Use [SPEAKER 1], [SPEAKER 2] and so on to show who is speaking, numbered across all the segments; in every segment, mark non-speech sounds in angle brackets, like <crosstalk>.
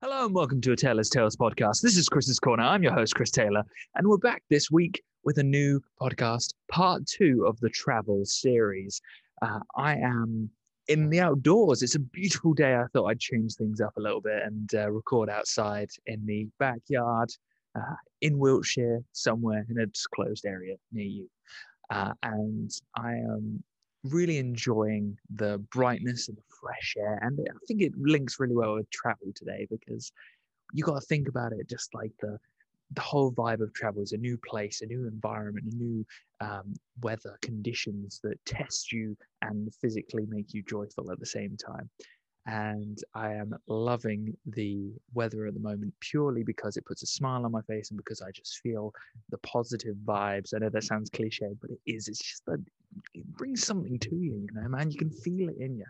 [SPEAKER 1] Hello and welcome to a Taylor's Tales podcast. This is Chris's Corner. I'm your host, Chris Taylor, and we're back this week with a new podcast, part two of the travel series. Uh, I am in the outdoors. It's a beautiful day. I thought I'd change things up a little bit and uh, record outside in the backyard uh, in Wiltshire, somewhere in a disclosed area near you. Uh, and I am really enjoying the brightness and the fresh air. And I think it links really well with travel today because you got to think about it just like the the whole vibe of travel is a new place, a new environment, a new um, weather conditions that test you and physically make you joyful at the same time and I am loving the weather at the moment purely because it puts a smile on my face and because I just feel the positive vibes. I know that sounds cliche, but it is. It's just that it brings something to you, you know, man. You can feel it in you.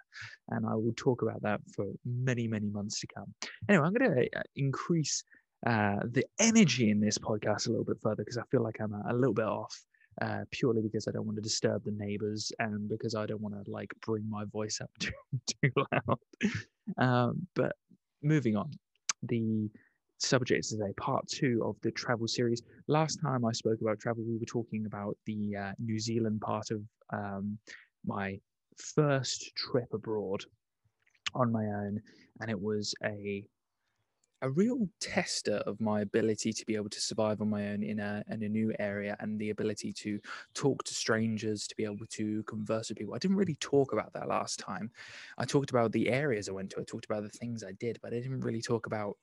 [SPEAKER 1] And I will talk about that for many, many months to come. Anyway, I'm going to uh, increase uh, the energy in this podcast a little bit further because I feel like I'm a, a little bit off uh, purely because I don't want to disturb the neighbors and because I don't want to like bring my voice up <laughs> too, too loud. Um, but moving on, the subject is a part two of the travel series. Last time I spoke about travel, we were talking about the uh, New Zealand part of um, my first trip abroad on my own, and it was a a real tester of my ability to be able to survive on my own in a in a new area and the ability to talk to strangers to be able to converse with people. I didn't really talk about that last time. I talked about the areas i went to. I talked about the things i did but i didn't really talk about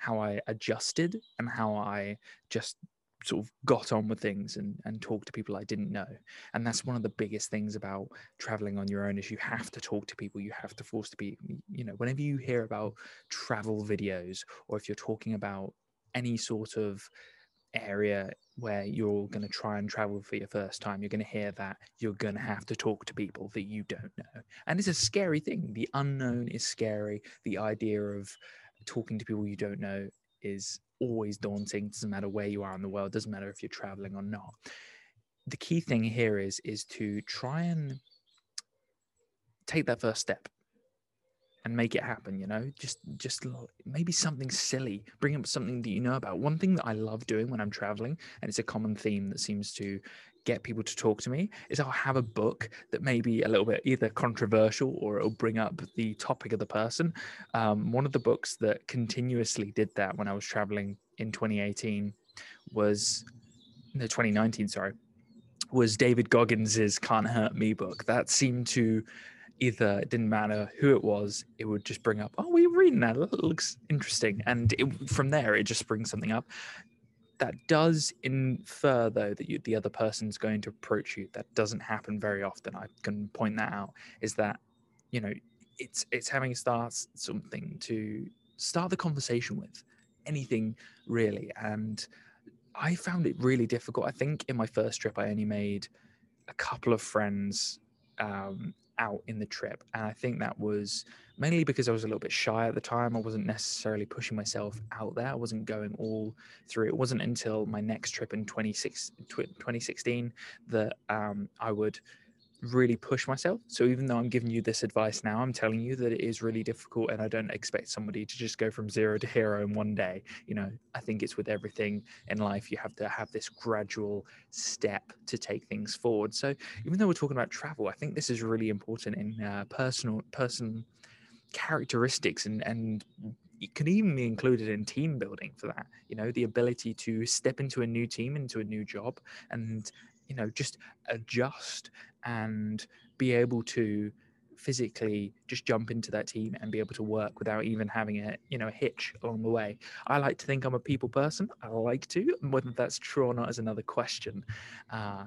[SPEAKER 1] how i adjusted and how i just sort of got on with things and, and talk to people I didn't know. And that's one of the biggest things about traveling on your own is you have to talk to people. You have to force to be, you know, whenever you hear about travel videos or if you're talking about any sort of area where you're going to try and travel for your first time, you're going to hear that you're going to have to talk to people that you don't know. And it's a scary thing. The unknown is scary. The idea of talking to people you don't know is always daunting. Doesn't matter where you are in the world, doesn't matter if you're traveling or not. The key thing here is is to try and take that first step and make it happen you know just just maybe something silly bring up something that you know about one thing that i love doing when i'm traveling and it's a common theme that seems to get people to talk to me is I'll have a book that may be a little bit either controversial or it'll bring up the topic of the person. Um, one of the books that continuously did that when I was traveling in 2018 was no 2019, sorry, was David Goggins's Can't Hurt Me book. That seemed to either it didn't matter who it was, it would just bring up, oh, we're reading that. It looks interesting. And it, from there, it just brings something up that does infer though that you, the other person's going to approach you that doesn't happen very often i can point that out is that you know it's it's having start something to start the conversation with anything really. And i found it really difficult. I think in my first trip i only made a couple of friends um, out in the trip. And I think that was mainly because I was a little bit shy at the time. I wasn't necessarily pushing myself out there. I wasn't going all through. It wasn't until my next trip in 2016 that um, I would really push myself. So even though I'm giving you this advice now, I'm telling you that it is really difficult and I don't expect somebody to just go from zero to hero in one day. You know, I think it's with everything in life, you have to have this gradual step to take things forward. So even though we're talking about travel, I think this is really important in uh, personal person characteristics and and it can even be included in team building for that you know the ability to step into a new team into a new job and you know just adjust and be able to physically just jump into that team and be able to work without even having a you know a hitch along the way. I like to think i'm a people person. I like to whether that's true or not is another question. Uh,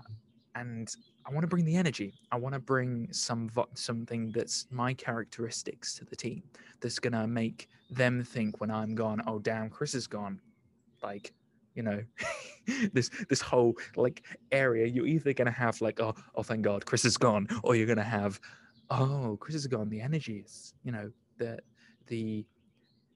[SPEAKER 1] and i want to bring the energy. I want to bring some something that's my characteristics to the team that's going to make them think when i'm gone oh damn chris is gone. Like you know <laughs> this this whole like area you're either going to have like oh oh thank god chris is gone or you're going to have oh chris is gone. The energy is you know the the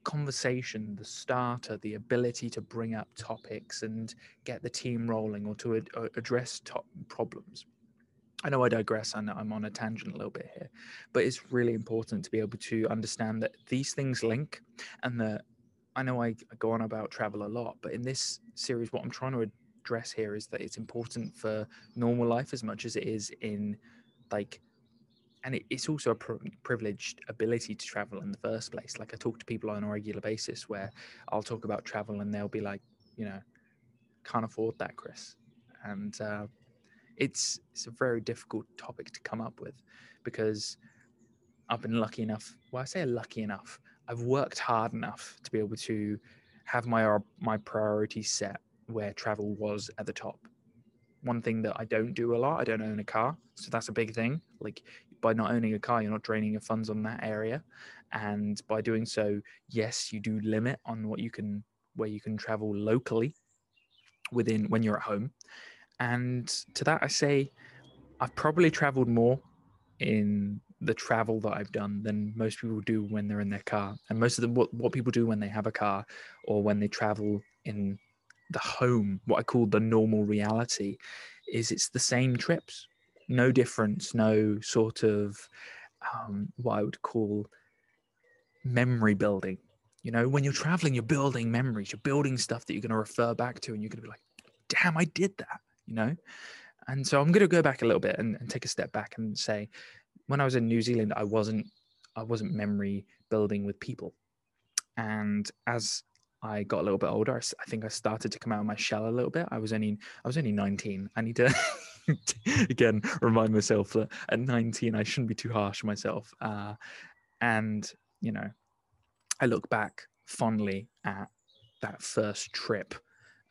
[SPEAKER 1] conversation the starter the ability to bring up topics and get the team rolling or to ad- uh, address top problems. I know I digress and I'm on a tangent a little bit here, but it's really important to be able to understand that these things link and that I know I go on about travel a lot, but in this series, what I'm trying to address here is that it's important for normal life as much as it is in like and it, it's also a pr- privileged ability to travel in the first place like i talk to people on a regular basis where i'll talk about travel and they'll be like you know can't afford that chris and uh, it's it's a very difficult topic to come up with because I've been lucky enough. Well, I say lucky enough. I've worked hard enough to be able to have my uh, my priorities set where travel was at the top. One thing that I don't do a lot, I don't own a car, so that's a big thing. Like by not owning a car, you're not draining your funds on that area, and by doing so, yes, you do limit on what you can where you can travel locally within when you're at home. And to that, I say I've probably traveled more in the travel that I've done than most people do when they're in their car. And most of them, what, what people do when they have a car or when they travel in the home, what I call the normal reality, is it's the same trips, no difference, no sort of um, what I would call memory building. You know, when you're traveling, you're building memories, you're building stuff that you're going to refer back to, and you're going to be like, damn, I did that, you know? And so I'm going to go back a little bit and, and take a step back and say, when I was in New Zealand, I wasn't I wasn't memory building with people, and as I got a little bit older, I, think I started to come out of my shell a little bit. I was only I was only 19. I need to <laughs> again remind myself that at 19 I shouldn't be too harsh on myself. Uh, and you know, I look back fondly at that first trip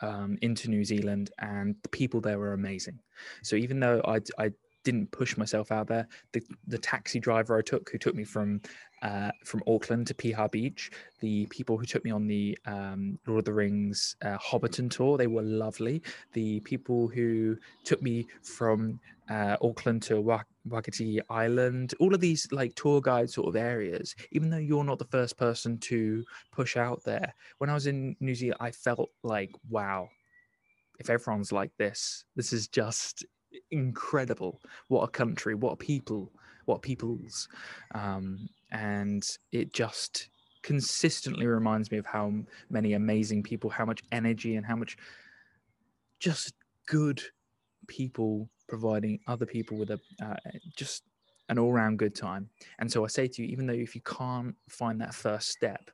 [SPEAKER 1] um, into New Zealand, and the people there were amazing. So even though I I didn't push myself out there. The the taxi driver I took, who took me from uh, from Auckland to Piha Beach, the people who took me on the um, Lord of the Rings uh, Hobbiton tour, they were lovely. The people who took me from uh, Auckland to Wak- Waikiki Island, all of these like tour guide sort of areas, even though you're not the first person to push out there. When I was in New Zealand, I felt like, wow, if everyone's like this, this is just incredible. What a country, what a people, what peoples. Um, and it just consistently reminds me of how many amazing people, how much energy, and how much just good people providing other people with a uh, just an all-round good time. And so I say to you, even though if you can't find that first step,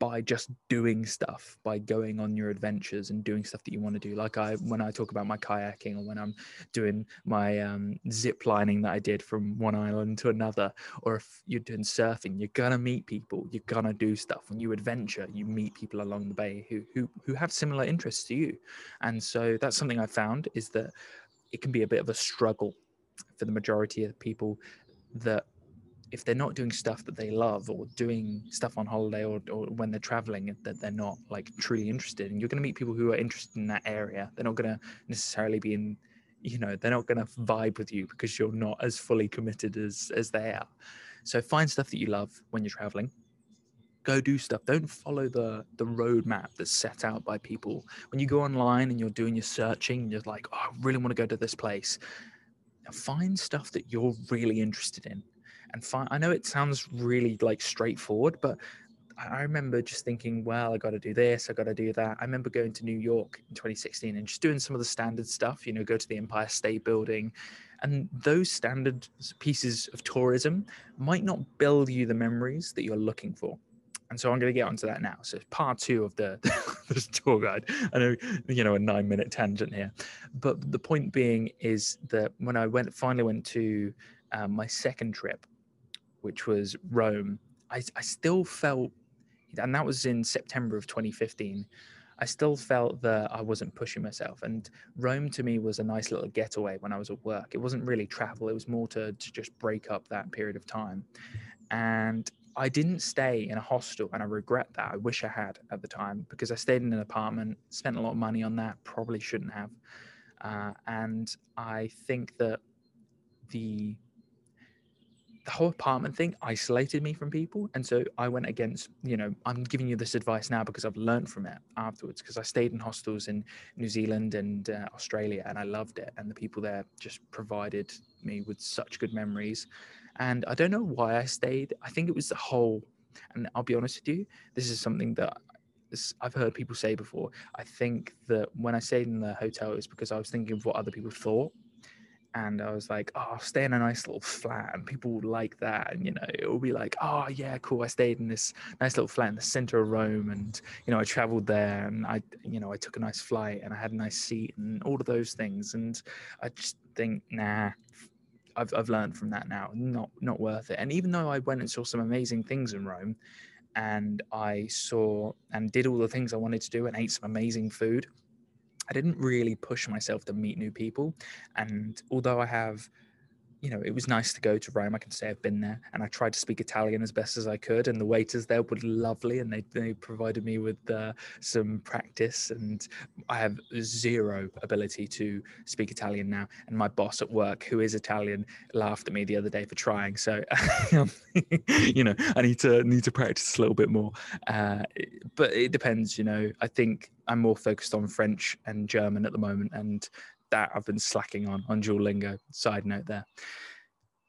[SPEAKER 1] by just doing stuff, by going on your adventures and doing stuff that you want to do. Like I, when I talk about my kayaking or when I'm doing my um, zip lining that I did from one island to another, or if you're doing surfing, you're gonna meet people, you're gonna do stuff. When you adventure, you meet people along the bay who who who have similar interests to you, and so that's something I found is that it can be a bit of a struggle for the majority of people that if they're not doing stuff that they love or doing stuff on holiday or, or when they're traveling that they're not like truly interested in you're going to meet people who are interested in that area. They're not going to necessarily be in you know they're not going to vibe with you because you're not as fully committed as as they are. So find stuff that you love when you're traveling. Go do stuff. Don't follow the the roadmap that's set out by people. When you go online and you're doing your searching you're like oh i really want to go to this place. Find stuff that you're really interested in and find. I know it sounds really like straightforward, but I remember just thinking, well, I got to do this, I got to do that. I remember going to New York in 2016 and just doing some of the standard stuff, you know, go to the Empire State Building. And those standard pieces of tourism might not build you the memories that you're looking for. And so I'm going to get onto that now. So part two of the <laughs> tour guide. I know, you know, a nine minute tangent here, but the point being is that when I went finally went to um, my second trip, which was Rome, I, I still felt, and that was in September of 2015. I still felt that I wasn't pushing myself. And Rome to me was a nice little getaway when I was at work. It wasn't really travel, it was more to, to just break up that period of time. And I didn't stay in a hostel, and I regret that. I wish I had at the time because I stayed in an apartment, spent a lot of money on that, probably shouldn't have. Uh, and I think that the the whole apartment thing isolated me from people and so i went against you know i'm giving you this advice now because i've learned from it afterwards because i stayed in hostels in new zealand and uh, australia and i loved it and the people there just provided me with such good memories and i don't know why i stayed i think it was the whole and i'll be honest with you this is something that I've heard people say before. I think that when I stayed in the hotel, it was because I was thinking of what other people thought and I was like, oh, I'll stay in a nice little flat, and people would like that, and you know, it will be like, oh yeah, cool. I stayed in this nice little flat in the center of Rome, and you know, I traveled there, and I, you know, I took a nice flight, and I had a nice seat, and all of those things, and I just think, nah. I've, I've learned from that now, not not worth it. And even though I went and saw some amazing things in Rome, and I saw and did all the things I wanted to do and ate some amazing food, I didn't really push myself to meet new people. And although I have you know, it was nice to go to Rome. I can say I've been there, and I tried to speak Italian as best as I could. And the waiters there were lovely, and they they provided me with uh, some practice. And I have zero ability to speak Italian now. And my boss at work, who is Italian, laughed at me the other day for trying. So, <laughs> you know, I need to need to practice a little bit more. Uh, but it depends. You know, I think I'm more focused on French and German at the moment, and that I've been slacking on on Duolingo. Side note there.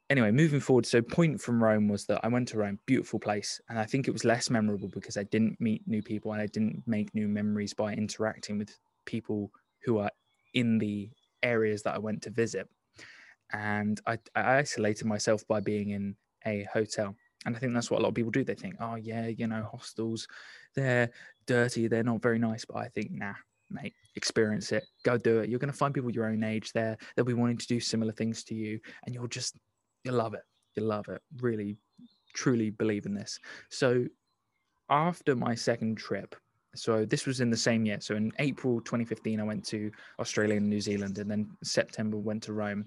[SPEAKER 1] Anyway, moving forward. So, point from Rome was that I went to Rome, beautiful place, and I think it was less memorable because I didn't meet new people and I didn't make new memories by interacting with people who are in the areas that I went to visit. And I, I isolated myself by being in a hotel. And I think that's what a lot of people do. They think, oh, yeah, you know, hostels, they're dirty, they're not very nice. But I think, nah, mate, experience it. Go do it. You're going to find people your own age there. They'll be wanting to do similar things to you, and you'll just you'll love it. You'll love it. Really, truly believe in this. So, after my second trip, so this was in the same year. So in April 2015, I went to Australia and New Zealand, and then September went to Rome.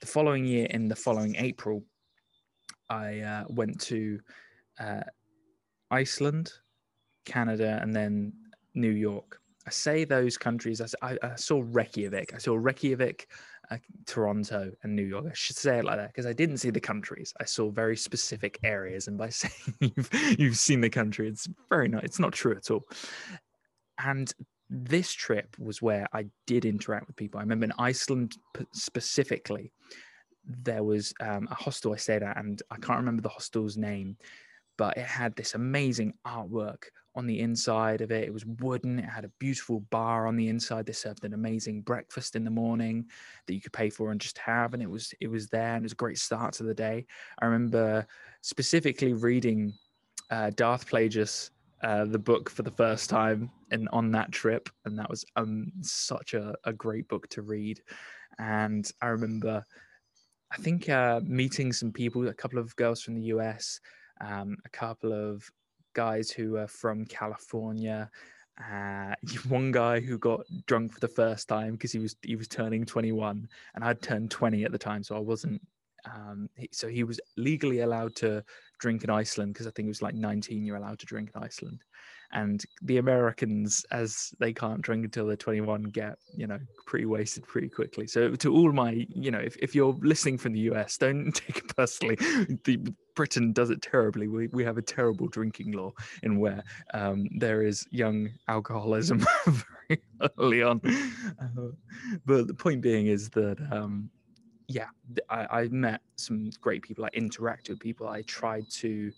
[SPEAKER 1] The following year, in the following April, I uh, went to uh, Iceland, Canada, and then New York. I say those countries. I, I saw Reykjavik. I saw Reykjavik, uh, Toronto, and New York. I should say it like that because I didn't see the countries. I saw very specific areas, and by <laughs> saying you've you've seen the country, it's very nice. It's not true at all. And this trip was where I did interact with people. I remember in Iceland specifically, there was um, a hostel I stayed at, and I can't remember the hostel's name, but it had this amazing artwork on the inside of it. It was wooden. It had a beautiful bar on the inside. They served an amazing breakfast in the morning that you could pay for and just have. And it was it was there, and it was a great start to the day. I remember specifically reading uh, Darth Plagueis, uh, the book for the first time, and on that trip, and that was um, such a, a great book to read. And I remember, I think uh, meeting some people, a couple of girls from the US. Um, a couple of guys who are from California. Uh, <laughs> one guy who got drunk for the first time because he was he was turning 21 and I'd turned 20 at the time, so I wasn't. Um, he, so he was legally allowed to drink in Iceland because I think it was like 19 you're allowed to drink in Iceland and the Americans, as they can't drink until they're 21, get you know pretty wasted pretty quickly. So to all my, you know, if, if you're listening from the US, don't <laughs> take it personally. The Britain does it terribly. We we have a terrible drinking law in where um, there is young alcoholism <laughs> very early on. Uh, but the point being is that. Um, yeah, I, I met some great people. I interacted with people. I tried to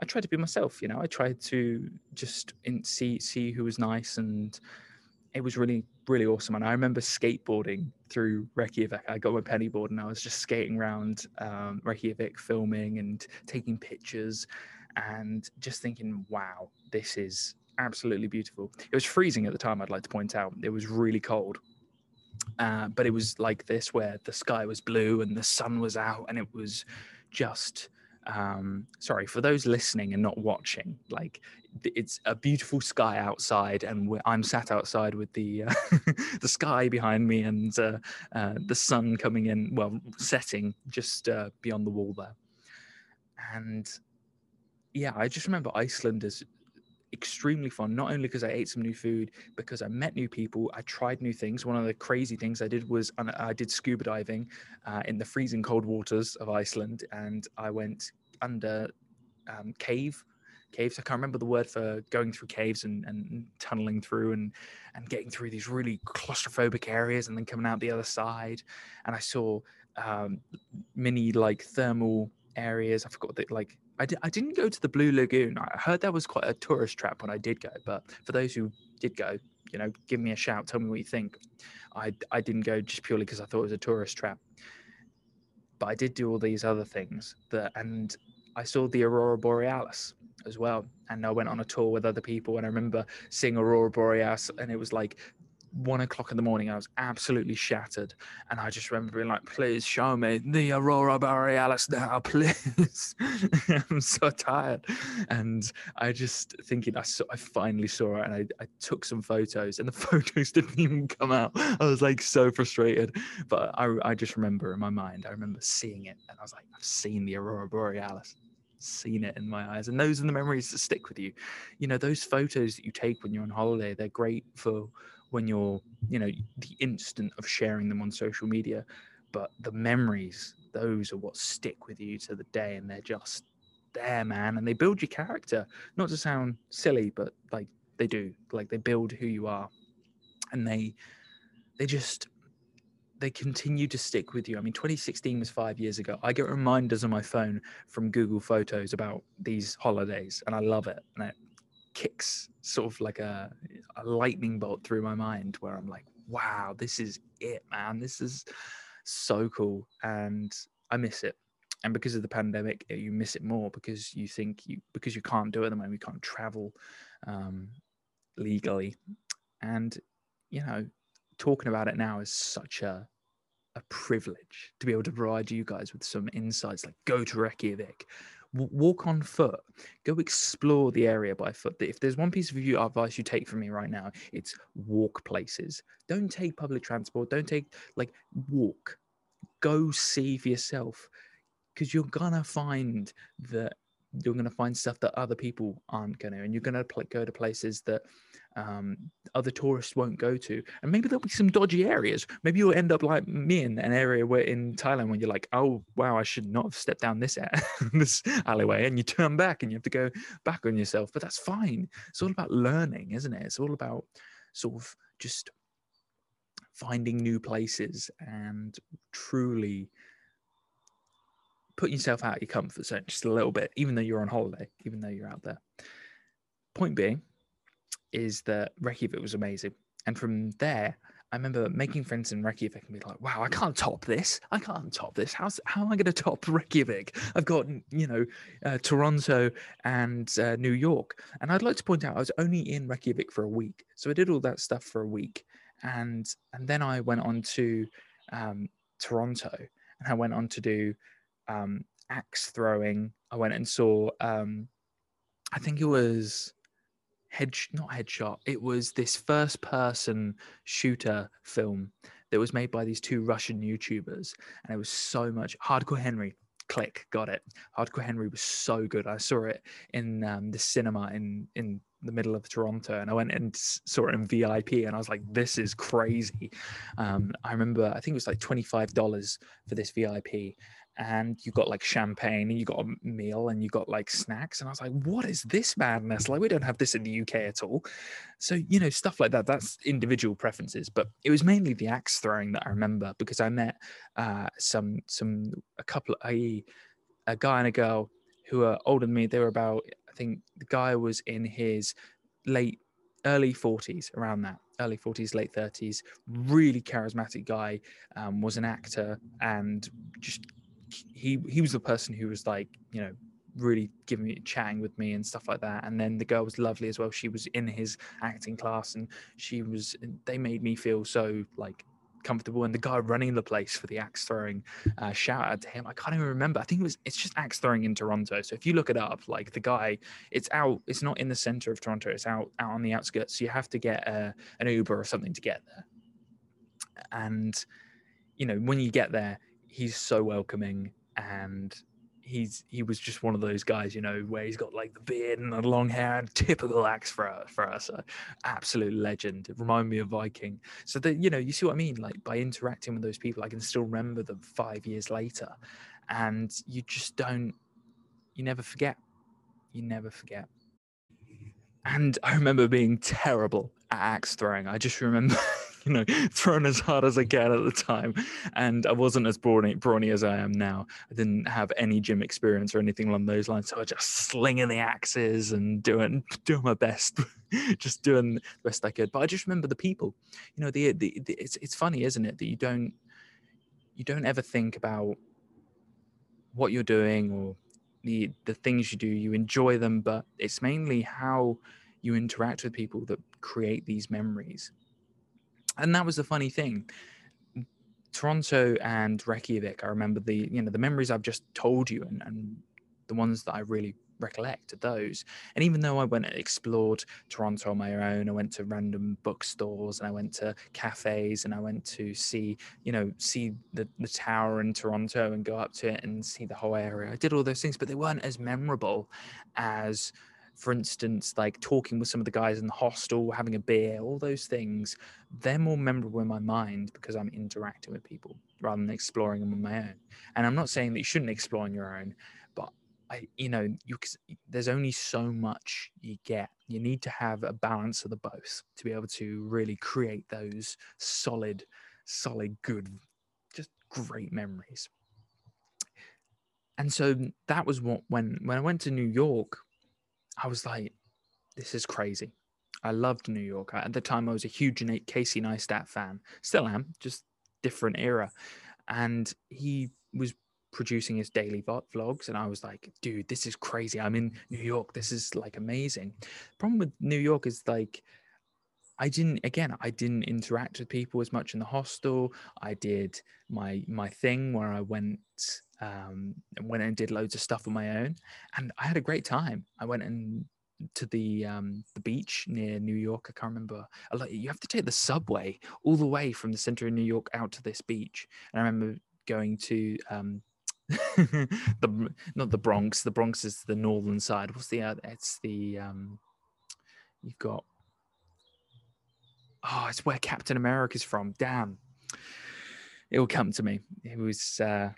[SPEAKER 1] I tried to be myself. You know, I tried to just in, see see who was nice, and it was really really awesome. And I remember skateboarding through Reykjavik. I got my penny board and I was just skating around um, Reykjavik, filming and taking pictures, and just thinking, wow, this is absolutely beautiful. It was freezing at the time. I'd like to point out it was really cold. Uh, but it was like this where the sky was blue and the sun was out and it was just um, sorry for those listening and not watching like it's a beautiful sky outside and i'm sat outside with the uh, <laughs> the sky behind me and uh, uh, the sun coming in well setting just uh, beyond the wall there. And yeah i just remember iceland as extremely fun not only because i ate some new food because i met new people i tried new things. One of the crazy things i did was i did scuba diving uh, in the freezing cold waters of iceland and i went under um, cave caves. I can't remember the word for going through caves and, and tunneling through and and getting through these really claustrophobic areas and then coming out the other side. And i saw um, mini like thermal areas. I forgot that like I, di- I didn't go to the Blue Lagoon. I heard that was quite a tourist trap when I did go. But for those who did go, you know, give me a shout. Tell me what you think. I I didn't go just purely because I thought it was a tourist trap. But I did do all these other things that, and I saw the aurora borealis as well. And I went on a tour with other people, and I remember seeing aurora borealis, and it was like one o'clock in the morning. I was absolutely shattered, and I just remember being like, "Please show me the aurora borealis now, <laughs> please." <laughs> I'm so tired, and I just thinking I saw, I finally saw it, and I, I took some photos, and the <laughs> photos didn't even come out. I was like so frustrated, but I I just remember in my mind, I remember seeing it, and I was like, "I've seen the aurora borealis." seen it in my eyes and those are the memories that stick with you you know those photos that you take when you're on holiday they're great for when you're you know the instant of sharing them on social media but the memories those are what stick with you to the day and they're just there man and they build your character not to sound silly but like they do like they build who you are and they they just they continue to stick with you. I mean, 2016 was five years ago. I get reminders on my phone from Google Photos about these holidays, and I love it. And it kicks sort of like a, a lightning bolt through my mind where I'm like, wow, this is it, man. This is so cool. And I miss it. And because of the pandemic, you miss it more because you think you because you can't do it at the moment, you can't travel um, legally. And you know, talking about it now is such a a privilege to be able to provide you guys with some insights like go to Reykjavik, walk on foot, go explore the area by foot. If there's one piece of advice you take from me right now, it's walk places. Don't take public transport, don't take like walk. Go see for yourself because you're gonna find that you're going to find stuff that other people aren't going to, and you're going to pl- go to places that um, other tourists won't go to, and maybe there'll be some dodgy areas. Maybe you'll end up like me in an area where in Thailand when you're like, oh wow, I should not have stepped down this <laughs> this alleyway, and you turn back and you have to go back on yourself. But that's fine. It's all about learning, isn't it? It's all about sort of just finding new places and truly put yourself out of your comfort zone just a little bit, even though you're on holiday, even though you're out there. Point being is that Reykjavik was amazing. And from there, I remember making friends in Reykjavik and be like, wow, I can't top this. I can't top this. How's, how am I going to top <laughs> Reykjavik? I've got, you know, uh, Toronto and uh, New York. And I'd like to point out I was only in Reykjavik for a week. So I did all that stuff for a week. And, and then I went on to um, Toronto and I went on to do um, axe throwing. I went and saw, um, I think it was head, not headshot. It was this first person shooter film that was made by these two Russian YouTubers, and it was so much Hardcore Henry. Click, got it. Hardcore Henry was so good. I saw it in um, the cinema in in the middle of Toronto, and I went and saw it in VIP, and I was like, "This is crazy." Um, I remember, I think it was like twenty five dollars for this VIP, and you got like champagne and you got a meal and you got like snacks and i was like what is this madness? Like we don't have this in the uk at all. So you know stuff like that that's individual preferences but it was mainly the axe throwing that i remember because i met uh, some some a couple a, a guy and a girl who are older than me. They were about i think the guy was in his late early 40s around that early 40s late 30s really charismatic guy um, was an actor and just he he was the person who was like you know really giving me chatting with me and stuff like that. And then the girl was lovely as well. She was in his acting class and she was they made me feel so like comfortable. And the guy running the place for the axe throwing uh, shout out to him. I can't even remember. I think it was it's just axe throwing in toronto. So if you look it up like the guy it's out it's not in the center of toronto. It's out out on the outskirts. So you have to get a, uh, an uber or something to get there. And you know when you get there he's so welcoming and he's he was just one of those guys, you know, where he's got like the beard and the long hair and typical axe for for us. Uh, absolute legend. It reminded me of Viking. So that you know, you see what I mean? Like by interacting with those people, I can still remember them five years later. And you just don't you never forget. You never forget. And I remember being terrible at axe throwing. I just remember <laughs> you know, <laughs> thrown as hard as I can at the time. And I wasn't as brawny, brawny as I am now. I didn't have any gym experience or anything along those lines. So I was just slinging the axes and doing <laughs> doing my best, <laughs> just doing the best I could. But I just remember the people. You know, the, the, the it's it's funny, isn't it, that you don't you don't ever think about what you're doing or the the things you do. You enjoy them, but it's mainly how you interact with people that create these memories. And that was the funny thing. Toronto and Reykjavik, I remember the you know the memories I've just told you and, and the ones that I really recollect are those. And even though I went and explored Toronto on my own, I went to random bookstores and I went to cafes and I went to see, you know, see the, the tower in Toronto and go up to it and see the whole area. I did all those things, but they weren't as memorable as for instance, like talking with some of the guys in the hostel, having a beer, all those things, they're more memorable in my mind because I'm interacting with people rather than exploring them on my own. And I'm not saying that you shouldn't explore on your own, but I, you know, you there's only so much you get. You need to have a balance of the both to be able to really create those solid, solid, good, just great memories. And so that was what when when I went to New York, I was like, this is crazy. I loved New York. At the time, I was a huge Casey Neistat fan. Still am, just different era. And he was producing his daily vlogs and i was like dude this is crazy i'm in new york this is like amazing problem with new york is like i didn't again i didn't interact with people as much in the hostel i did my my thing where i went um, went and did loads of stuff on my own, and I had a great time. I went and to the um, the beach near New York. I can't remember. You have to take the subway all the way from the center of New York out to this beach. And I remember going to um, <laughs> the not the Bronx. The Bronx is the northern side. What's the? Uh, it's the um, you've got. Oh, it's where Captain America's from. Damn, it will come to me. It was. Uh,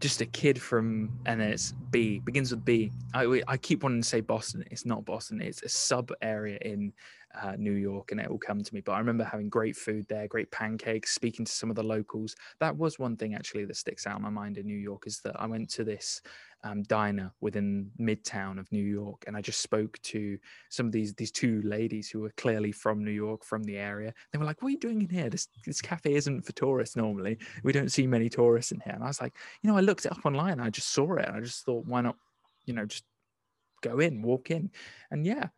[SPEAKER 1] just a kid from and it's B begins with B. I I keep wanting to say Boston. It's not Boston. It's a sub area in uh, New York, and it will come to me. But I remember having great food there, great pancakes, speaking to some of the locals. That was one thing actually that sticks out in my mind in New York is that I went to this um, diner within Midtown of New York, and I just spoke to some of these these two ladies who were clearly from New York, from the area. They were like, "What are you doing in here? This this cafe isn't for tourists normally. We don't see many tourists in here." And I was like, "You know, I looked it up online. I just saw it, and I just thought, why not? You know, just go in, walk in, and yeah."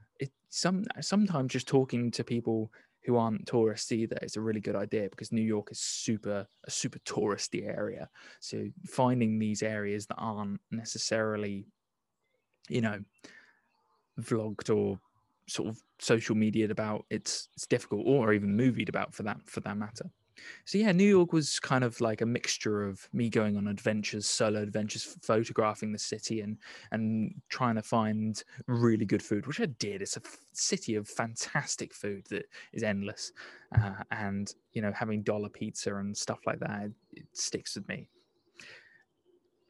[SPEAKER 1] Some sometimes just talking to people who aren't tourists either is a really good idea because New York is super a super touristy area. So finding these areas that aren't necessarily, you know, vlogged or sort of social mediaed about it's it's difficult or even movied about for that for that matter so yeah new york was kind of like a mixture of me going on adventures solo adventures photographing the city and and trying to find really good food which i did. It's a f- city of fantastic food that is endless uh, and you know having dollar pizza and stuff like that it, it sticks with me.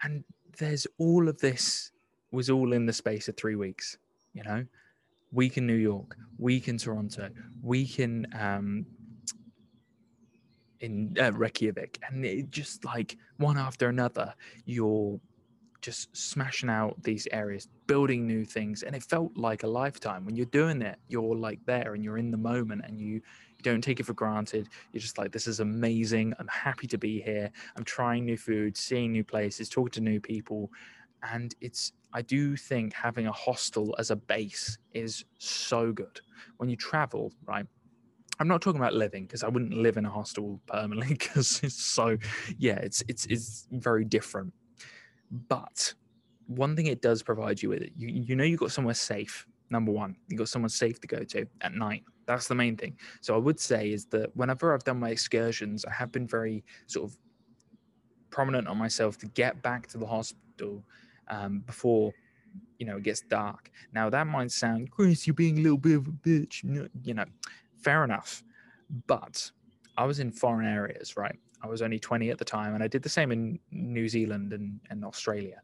[SPEAKER 1] And there's all of this was all in the space of three weeks you know? Week in new york week in toronto week in um, in uh, Reykjavik, and it just like one after another, you're just smashing out these areas, building new things, and it felt like a lifetime. When you're doing it, you're like there and you're in the moment, and you you don't take it for granted. You're just like, this is amazing. I'm happy to be here. I'm trying new food, seeing new places, talking to new people, and it's. I do think having a hostel as a base is so good. When you travel, right? I'm not talking about living because I wouldn't live in a hostel permanently <laughs> because it's so yeah, it's it's it's very different. But one thing it does provide you with it, you you know you've got somewhere safe. Number one, you've got someone safe to go to at night. That's the main thing. So I would say is that whenever I've done my excursions, I have been very sort of prominent on myself to get back to the hospital um, before you know it gets dark. Now that might sound, Chris, you're being a little bit of a bitch. You know, fair enough. But I was in foreign areas, right? I was only 20 at the time, and I did the same in New Zealand and, and Australia.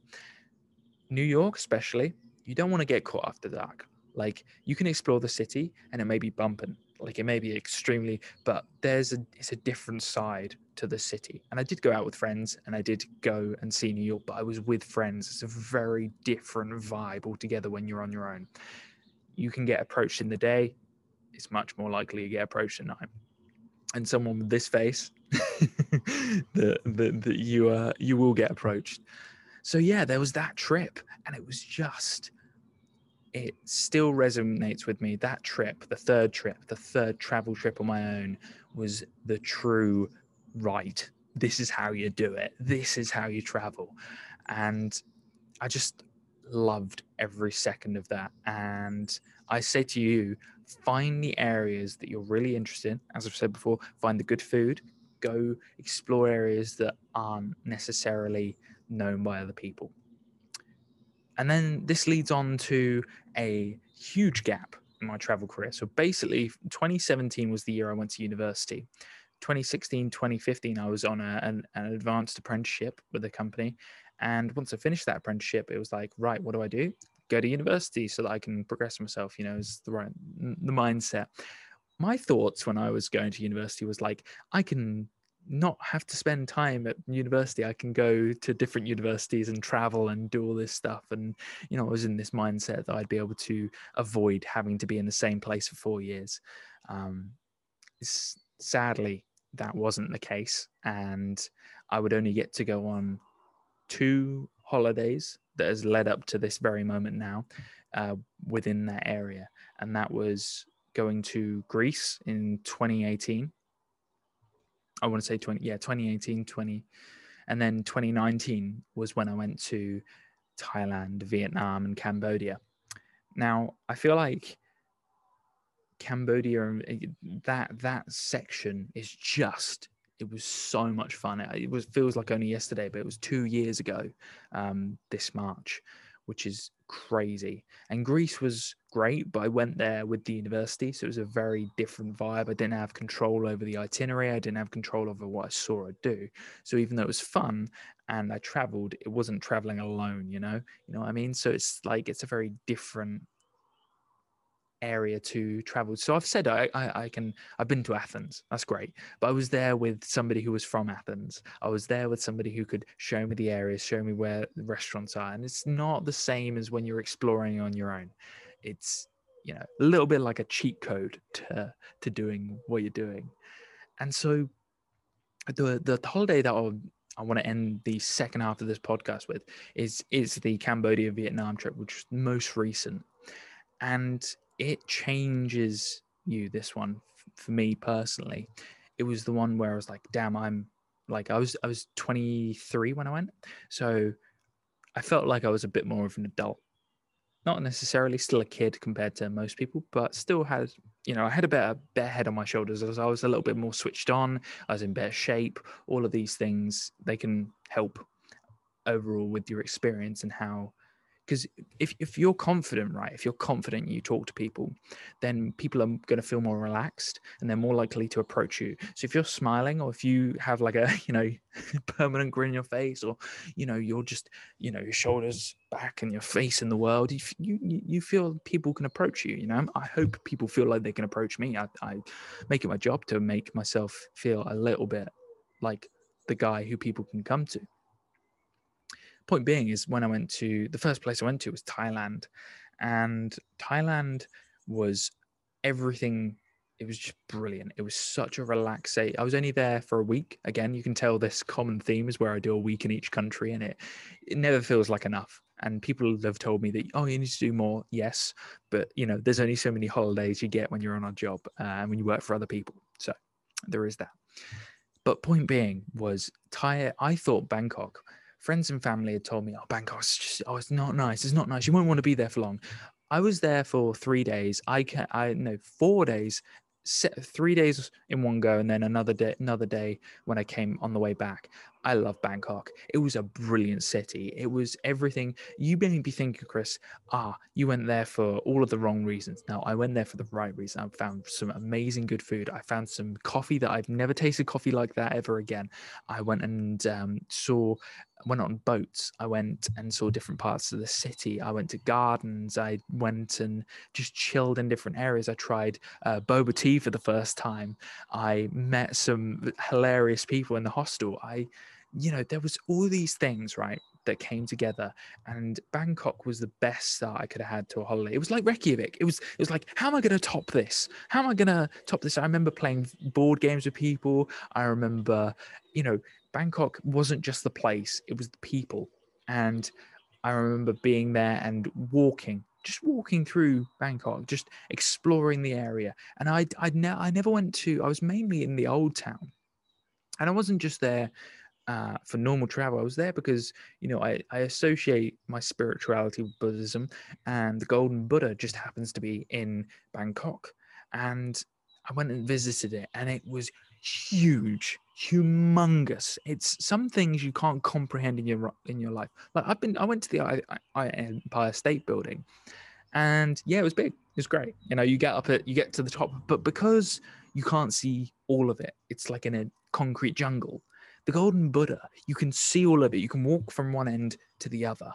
[SPEAKER 1] New York, especially, you don't want to get caught after dark. Like you can explore the city and it may be bumping, like it may be extremely, but there's a it's a different side to the city. And I did go out with friends and I did go and see New York, but I was with friends. It's a very different vibe altogether when you're on your own. You can get approached in the day, it's much more likely to get approached at night. And someone with this face, <laughs> that that you uh you will get approached. So yeah, there was that trip, and it was just it still resonates with me. That trip, the third trip, the third travel trip on my own, was the true right. This is how you do it. This is how you travel. And I just loved every second of that. And I say to you, find the areas that you're really interested in. As I've said before, find the good food, go explore areas that aren't necessarily known by other people. And then this leads on to a huge gap in my travel career. So basically, 2017 was the year I went to university. 2016, 2015, I was on a, an, an advanced apprenticeship with a company. And once I finished that apprenticeship, it was like, right, what do I do? Go to university so that I can progress myself, you know, is the right the mindset. My thoughts when I was going to university was like, I can not have to spend time at university. I can go to different universities and travel and do all this stuff. And, you know, I was in this mindset that I'd be able to avoid having to be in the same place for four years. Um, sadly, that wasn't the case. And I would only get to go on two holidays that has led up to this very moment now uh, within that area. And that was going to Greece in 2018 I want to say 20, yeah, 2018, 20. And then 2019 was when I went to Thailand, Vietnam, and Cambodia. Now, I feel like Cambodia, eh, that that section is just it was so much fun. It was feels like only yesterday, but it was two years ago um, this March, which is crazy. And Greece was great, but I went there with the university, so it was a very different vibe. I didn't have control over the itinerary, I didn't have control over what I saw or do. So even though it was fun and I traveled, it wasn't traveling alone, you know? You know what I mean? So it's like it's a very different area to travel. So I've said I, I, I, can I've been to Athens. That's great. But I was there with somebody who was from Athens. I was there with somebody who could show me the areas, show me where the restaurants are. And it's not the same as when you're exploring on your own. It's you know a little bit like a cheat code to to doing what you're doing. And so the the, holiday that I'll I want to end the second half of this podcast with is is the Cambodia Vietnam trip, which was most recent. And it changes you this one for me personally. It was the one where i was like damn i'm like i was i was 23 when i went. So i felt like i was a bit more of an adult. Not necessarily still a kid compared to most people but still had you know i had a better better head on my shoulders. As i was a little bit more switched on i was in better shape all of these things they can help overall with your experience and how because if, if you're confident right if you're confident you talk to people then people are going to feel more relaxed and they're more likely to approach you. So if you're smiling or if you have like a <laughs> you know <laughs> permanent grin on your face or you know you're just you know your shoulders back and your face in the world you, you you feel people can approach you you know? I hope people feel like they can approach me. I, I make it my job to make myself feel a little bit like the guy who people can come to point being is when I went to the first place I went to was Thailand, and Thailand was everything. It was just brilliant. It was such a relaxing. I was only there for a week. Again, you can tell this common theme is where I do a week in each country, and it it never feels like enough. And people have told me that oh, you need to do more. Yes, but you know, there's only so many holidays you get when you're on a job uh, and when you work for other people. So there is that. But point being was Thai. I thought Bangkok friends and family had told me, "Oh, Bangkok's just oh, it's not nice. It's not nice. You won't want to be there for long." I was there for three days. I can I know four days, three days in one go, and then another day another day when I came on the way back. I love Bangkok. It was a brilliant city. It was everything. You may be thinking, Chris, ah, you went there for all of the wrong reasons. No, I went there for the right reason. I found some amazing good food. I found some coffee that I've never tasted coffee like that ever again. I went and um, saw, went on boats. I went and saw different parts of the city. I went to gardens. I went and just chilled in different areas. I tried uh, boba tea for the first time. I met some hilarious people in the hostel. I you know, there was all these things, right, that came together, and Bangkok was the best start I could have had to a holiday. It was like Reykjavik. It was, it was like, how am I going to top this? How am I going to top this? I remember playing board games with people. I remember, you know, Bangkok wasn't just the place; it was the people, and I remember being there and walking just walking through Bangkok, just exploring the area. And I, I, ne- I never went to. I was mainly in the old town, and I wasn't just there uh, for normal travel. I was there because you know I, I associate my spirituality with Buddhism, and the Golden Buddha just happens to be in Bangkok, and I went and visited it, and it was huge, humongous. It's some things you can't comprehend in your in your life. Like I've been, I went to the I, I Empire State Building, and yeah, it was big. It was great. You know, you get up it, you get to the top, but because you can't see all of it, it's like in a concrete jungle the Golden Buddha, you can see all of it. You can walk from one end to the other.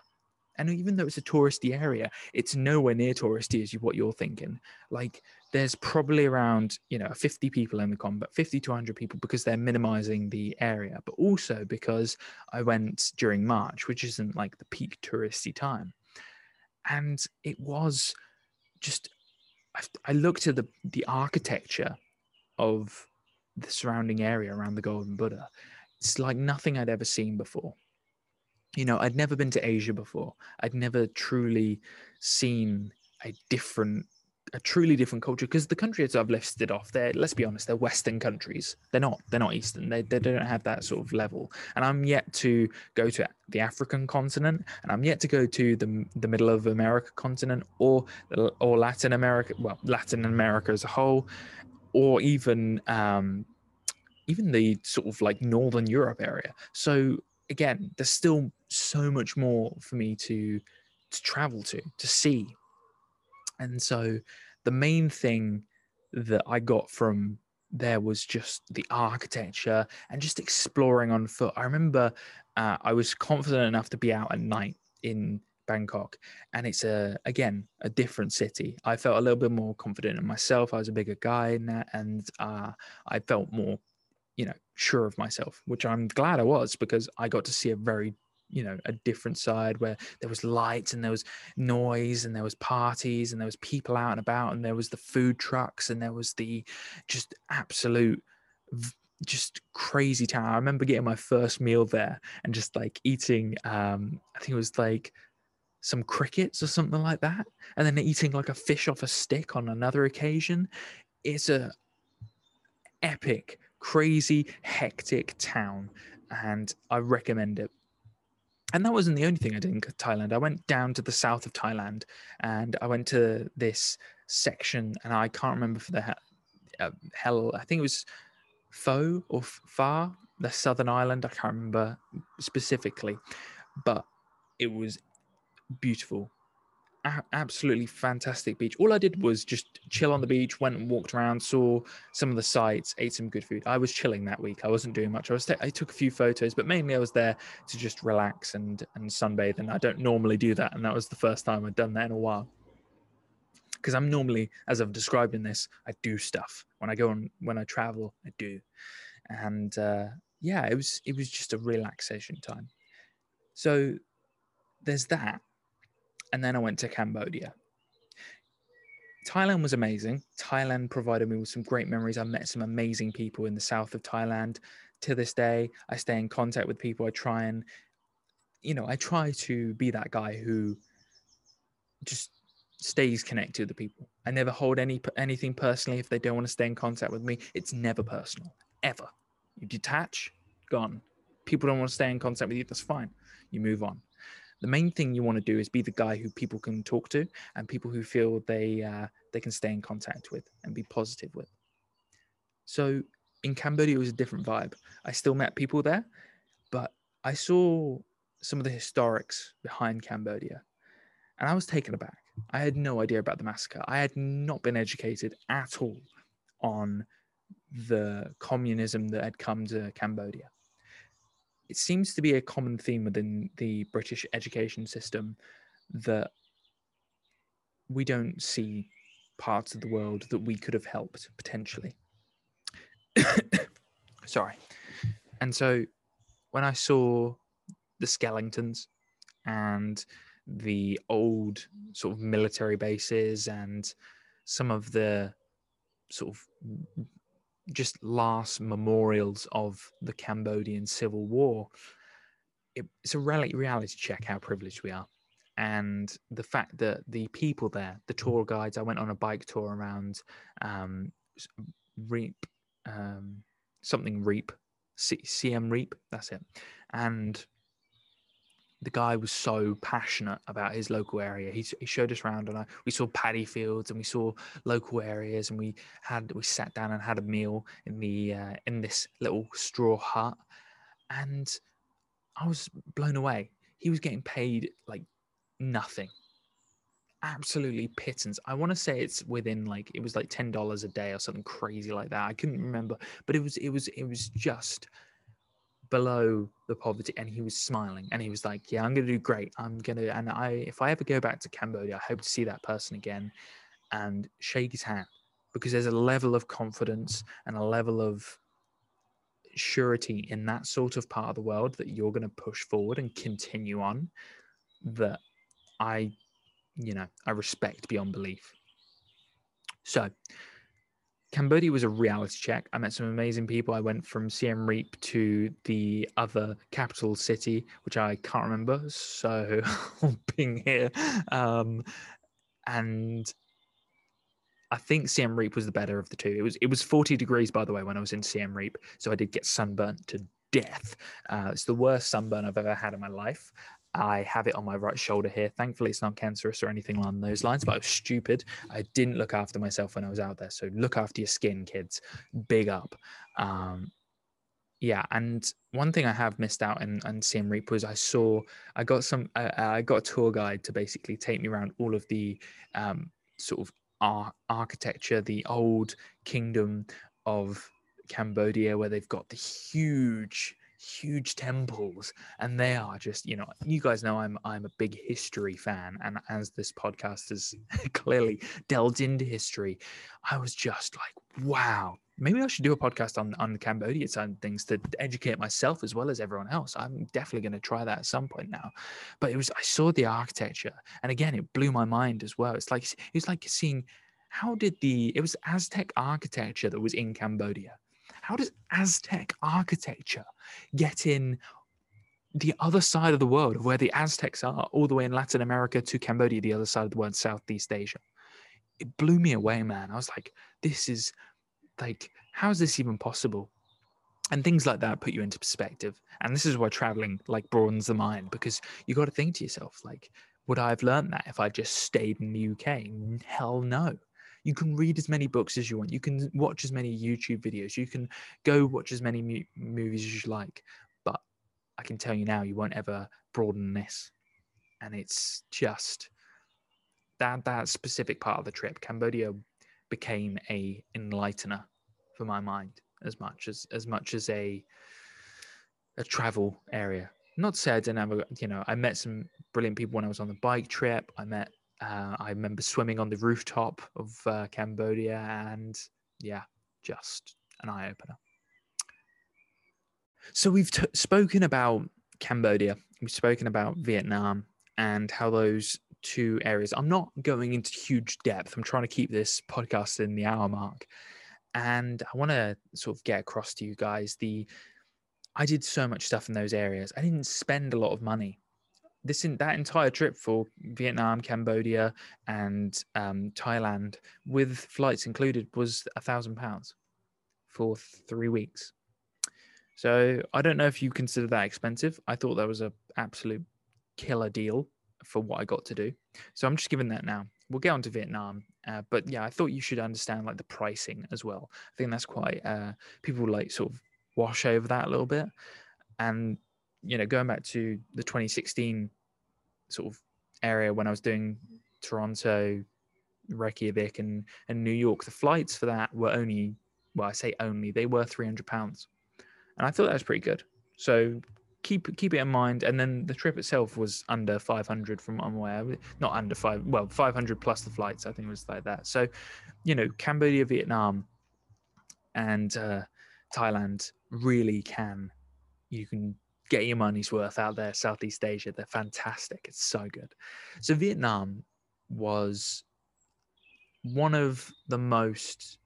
[SPEAKER 1] And even though it's a touristy area, it's nowhere near touristy as you, what you're thinking. Like there's probably around, you know, 50 people in the combat, 50 to 100 people because they're minimizing the area, but also because I went during March, which isn't like the peak touristy time. And it was just, I, I looked at the, the architecture of the surrounding area around the Golden Buddha it's like nothing I'd ever seen before. You know, I'd never been to Asia before. I'd never truly seen a different, a truly different culture because the countries I've listed off, they're, let's be honest, they're Western countries. They're not, they're not Eastern. They, they don't have that sort of level. And I'm yet to go to the African continent and I'm yet to go to the, the middle of America continent or, or Latin America, well, Latin America as a whole, or even um, even the sort of like northern Europe area. So again, there's still so much more for me to to travel to to see. And so the main thing that I got from there was just the architecture and just exploring on foot. I remember uh, I was confident enough to be out at night in Bangkok, and it's a again a different city. I felt a little bit more confident in myself. I was a bigger guy in that, and uh, I felt more you know, sure of myself, which I'm glad I was because I got to see a very you know a different side where there was lights and there was noise and there was parties and there was people out and about and there was the food trucks and there was the just absolute just crazy town. I remember getting my first meal there and just like eating um i think it was like some crickets or something like that and then eating like a fish off a stick on another occasion. It's a epic crazy, hectic town, and I recommend it. And that wasn't the only thing I did in Thailand. I went down to the south of Thailand, and I went to this section, and I can't remember for the uh, hell. I think it was Pho or Far, the southern island. I can't remember specifically, but it was beautiful a- absolutely fantastic beach. All I did was just chill on the beach, went and walked around, saw some of the sights, ate some good food. I was chilling that week. I wasn't doing much. I was t- I took a few photos, but mainly I was there to just relax and and sunbathe. And I don't normally do that, and that was the first time I'd done that in a while. Because I'm normally, as I've described in this, I do stuff when I go on when I travel. I do, and uh, yeah, it was it was just a relaxation time. So there's that and then I went to Cambodia. Thailand was amazing. Thailand provided me with some great memories. I met some amazing people in the south of Thailand. To this day, I stay in contact with people. I try and, you know, I try to be that guy who just stays connected to the people. I never hold any anything personally if they don't want to stay in contact with me. It's never personal, ever. You detach, gone. People don't want to stay in contact with you. That's fine. You move on the main thing you want to do is be the guy who people can talk to and people who feel they uh, they can stay in contact with and be positive with. So in Cambodia, it was a different vibe. I still met people there, but I saw some of the historics behind Cambodia, and I was taken aback. I had no idea about the massacre. I had not been educated at all on the communism that had come to Cambodia. It seems to be a common theme within the British education system that we don't see parts of the world that we could have helped potentially. <coughs> Sorry. And so when I saw the Skellingtons and the old sort of military bases and some of the sort of just last memorials of the Cambodian Civil War, it, it's a reality check how privileged we are. And the fact that the people there, the tour guides, I went on a bike tour around um, Reap, um, something Reap, C- Siem Reap, that's it. And the guy was so passionate about his local area. He, he showed us around, and I, we saw paddy fields, and we saw local areas, and we had we sat down and had a meal in the uh, in this little straw hut, and I was blown away. He was getting paid like nothing, absolutely pittance. I want to say it's within like it was like ten dollars a day or something crazy like that. I couldn't remember, but it was it was it was just below the poverty and he was smiling and he was like yeah i'm to do great. I'm to and i if i ever go back to cambodia i hope to see that person again and shake his hand because there's a level of confidence and a level of surety in that sort of part of the world that you're going to push forward and continue on that i you know i respect beyond belief. So Cambodia was a reality check. I met some amazing people. I went from Siem Reap to the other capital city, which I can't remember. So <laughs> being here, um, and I think Siem Reap was the better of the two. It was it was 40 degrees by the way when I was in Siem Reap, so I did get sunburnt to death. Uh, it's the worst sunburn I've ever had in my life. I have it on my right shoulder here. Thankfully, it's not cancerous or anything along those lines, but I was stupid. I didn't look after myself when I was out there. So look after your skin, kids. Big up. Um, yeah, and one thing I have missed out in, in Siem Reap was I saw I got some uh, I got a tour guide to basically take me around all of the um, sort of ar- architecture, the old kingdom of Cambodia, where they've got the huge huge temples and they are just you know you guys know i'm i'm a big history fan and as this podcast has <laughs> clearly delved into history i was just like wow maybe i should do a podcast on on the cambodia side of things to educate myself as well as everyone else. I'm definitely going to try that at some point now. But it was i saw the architecture and again it blew my mind as well. It's like it was like seeing how did the it was aztec architecture that was in cambodia how does Aztec architecture get in the other side of the world of where the Aztecs are, all the way in Latin America to Cambodia, the other side of the world, Southeast Asia? It blew me away, man. I was like, this is like, how is this even possible? And things like that put you into perspective. And this is why traveling like broadens the mind because you got to think to yourself, like, would I have learned that if I just stayed in the UK? Hell no. You can read as many books as you want. You can watch as many YouTube videos. You can go watch as many mu- movies as you like. But I can tell you now, you won't ever broaden this. And it's just that that specific part of the trip. Cambodia became a enlightener for my mind as much as as much as a a travel area. Not to say I you know, I met some brilliant people when I was on the bike trip. I met uh, I remember swimming on the rooftop of uh, Cambodia, and yeah, just an eye opener. So we've t- spoken about Cambodia, we've spoken about Vietnam, and how those two areas. I'm not going into huge depth. I'm trying to keep this podcast in the hour mark, and I want to sort of get across to you guys the. I did so much stuff in those areas. I didn't spend a lot of money this in that entire trip for Vietnam, Cambodia, and um, Thailand, with flights included, was a thousand pounds for three weeks. So I don't know if you consider that expensive. I thought that was a absolute killer deal for what I got to do. So I'm just giving that now. We'll get on to Vietnam, uh, but yeah, I thought you should understand like the pricing as well. I think that's quite uh, people like sort of wash over that a little bit, and you know, going back to the 2016 sort of area when I was doing Toronto, Reykjavik, and and New York, the flights for that were only well, I say only they were 300 pounds, and I thought that was pretty good. So keep keep it in mind. And then the trip itself was under 500 from I'm aware. Not under five, well, 500 plus the flights. I think it was like that. So, you know, Cambodia, Vietnam, and uh, Thailand really can. You can get your money's worth out there. Southeast Asia, they're fantastic. It's so good. So Vietnam was one of the most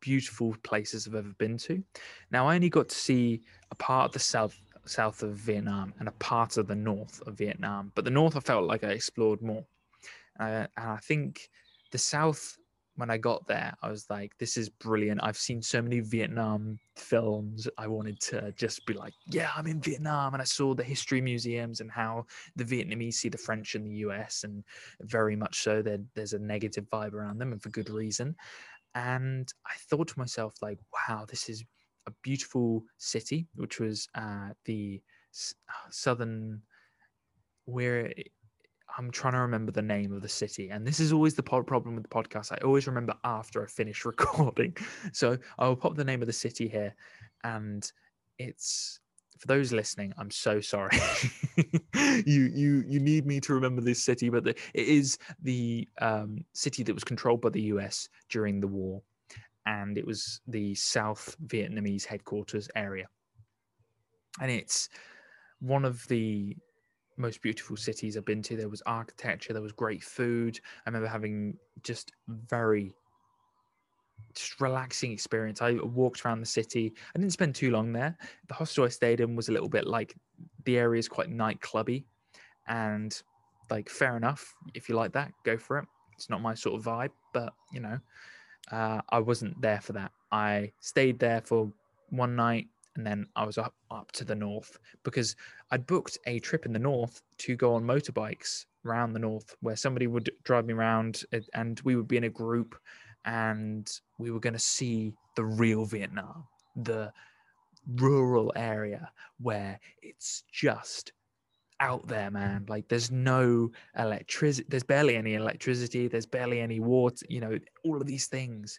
[SPEAKER 1] beautiful places I've ever been to. Now I only got to see a part of the south south of Vietnam and a part of the north of Vietnam, but the north I felt like I explored more. Uh, and I think the south when I got there, I was like, this is brilliant. I've seen so many Vietnam films. I wanted to just be like, yeah, I'm in Vietnam. And I saw the history museums and how the Vietnamese see the French in the US. And very much so, there's a negative vibe around them and for good reason. And I thought to myself, like, wow, this is a beautiful city, which was uh, the southern, where I'm trying to remember the name of the city, and this is always the problem with the podcast. I always remember after I finish <laughs> recording, so I will pop the name of the city here, and it's for those listening. I'm so sorry. <laughs> you you you need me to remember this city, but the, it is the um, city that was controlled by the U.S. during the war, and it was the South Vietnamese headquarters area, and it's one of the most beautiful cities I've been to. There was architecture, there was great food. I remember having just very just relaxing experience. I walked around the city. I didn't spend too long there. The hostel I stayed in was a little bit like the area is quite nightclubby, and like fair enough if you like that, go for it. It's not my sort of vibe, but you know, uh, I wasn't there for that. I stayed there for one night, and then I was up up to the north because I'd booked a trip in the north to go on motorbikes around the north, where somebody would drive me around, and we would be in a group, and we were going to see the real Vietnam, the rural area where it's just out there, man. Like there's no electricity, there's barely any electricity, there's barely any water, you know, all of these things.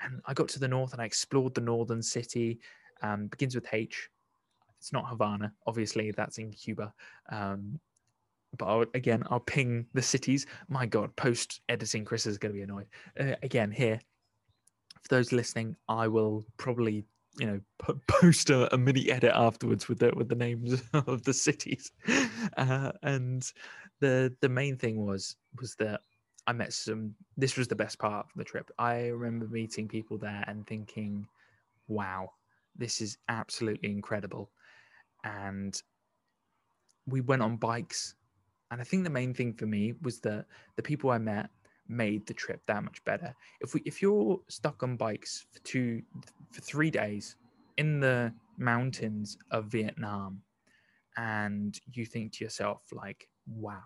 [SPEAKER 1] And I got to the north and I explored the northern city um, begins with H. It's not Havana, obviously, that's in Cuba. Um, but I'll, again, I'll ping the cities. My God, post editing, Chris is going to be annoyed. Uh, again, here, for those listening, I will probably you know <laughs> post a, a, mini edit afterwards with the with the names <laughs> of the cities uh, and the the main thing was was that i met some this was the best part of the trip i remember meeting people there and thinking wow this is absolutely incredible. And we went on bikes. And I think the main thing for me was that the people I met made the trip that much better. If we if you're stuck on bikes for two for three days in the mountains of Vietnam and you think to yourself like, wow,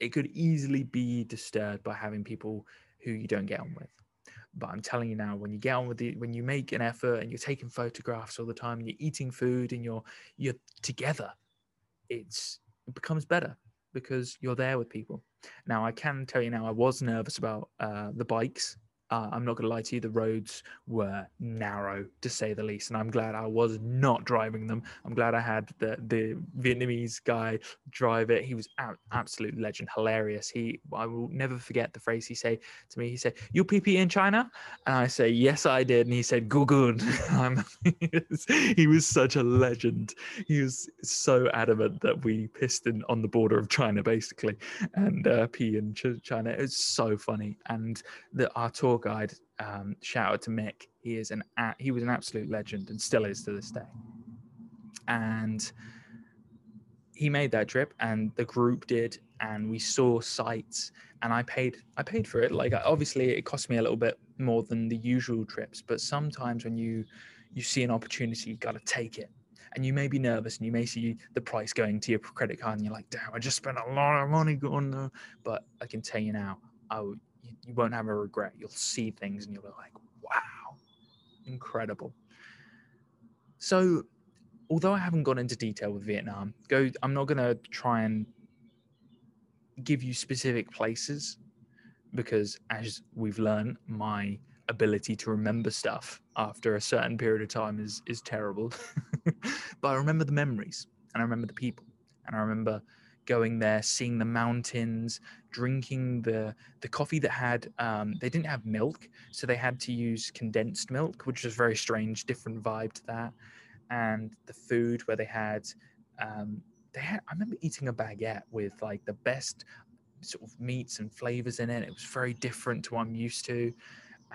[SPEAKER 1] it could easily be disturbed by having people who you don't get on with. But I'm telling you now, when you get on with it, when you make an effort and you're taking photographs all the time, and you're eating food and you're you're together, it's it becomes better because you're there with people. Now I can tell you now, I was nervous about uh, the bikes uh, I'm not going to lie to you, the roads were narrow to say the least, and I'm glad I was not driving them. I'm glad I had the the Vietnamese guy drive it. He was a- absolute legend, hilarious. He, I will never forget the phrase he said to me. He said, "You PP in China?" And I say, "Yes, I did." And he said, "Good, good." <laughs> <laughs> he was such a legend. He was so adamant that we pissed in on the border of China, basically, and uh, pee in China. It was so funny, and the our tour guide. Um, shout out to Mick. He is an he was an absolute legend and still is to this day. And he made that trip, and the group did, and we saw sights. And I paid I paid for it. Like obviously, it cost me a little bit more than the usual trips, but sometimes when you you see an opportunity, you got to take it and you may be nervous and you may see the price going to your credit card and you're like damn i just spent a lot of money going there but i can tell you now i you won't have a regret. You'll see things and you'll be like, wow, incredible. So, although I haven't gone into detail with Vietnam, go. I'm not gonna try and give you specific places because, as we've learned, my ability to remember stuff after a certain period of time is is terrible. <laughs> but I remember the memories and I remember the people and I remember going there, seeing the mountains, drinking the the coffee that had um, they didn't have milk, so they had to use condensed milk, which was very strange, different vibe to that. And the food where they had um, they had I remember eating a baguette with like the best sort of meats and flavors in it. It was very different to what I'm used to.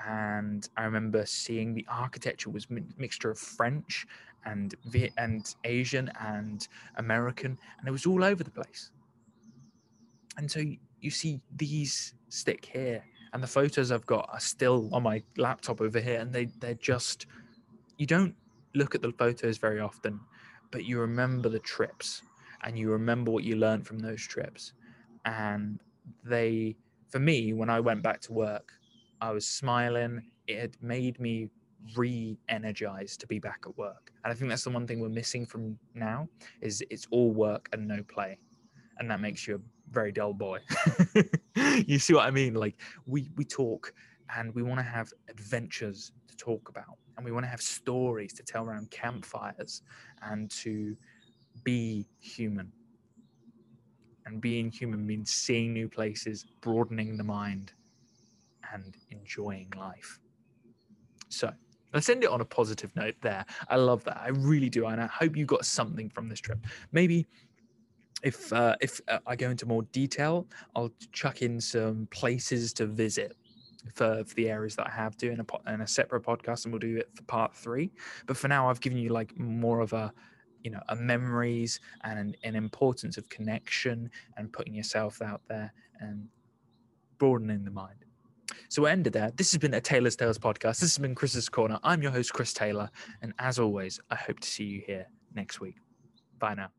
[SPEAKER 1] And I remember seeing the architecture was mi- mixture of French and Viet- and Asian and American, and it was all over the place. And so you see these stick here, and the photos I've got are still on my laptop over here, and they they're just you don't look at the photos very often, but you remember the trips, and you remember what you learned from those trips, and they for me when I went back to work, I was smiling. It had made me re-energized to be back at work. And i think that's the one thing we're missing from now is it's all work and no play. And that makes you a very dull boy. <laughs> You see what i mean? Like we we talk and we want to have adventures to talk about. And we want to have stories to tell around campfires and to be human. And being human means seeing new places broadening the mind and enjoying life. So Let's end it on a positive note there. I love that. I really do. And I hope you got something from this trip. Maybe if uh, if uh, I go into more detail, I'll chuck in some places to visit for, for the areas that I have to in a, in a separate podcast, and we'll do it for part three. But for now, I've given you like more of a you know a memories and an, an importance of connection and putting yourself out there and broadening the mind. So we ended there. This has been a Taylor's Tales podcast. This has been Chris's Corner. I'm your host, Chris Taylor. And as always, I hope to see you here next week. Bye now.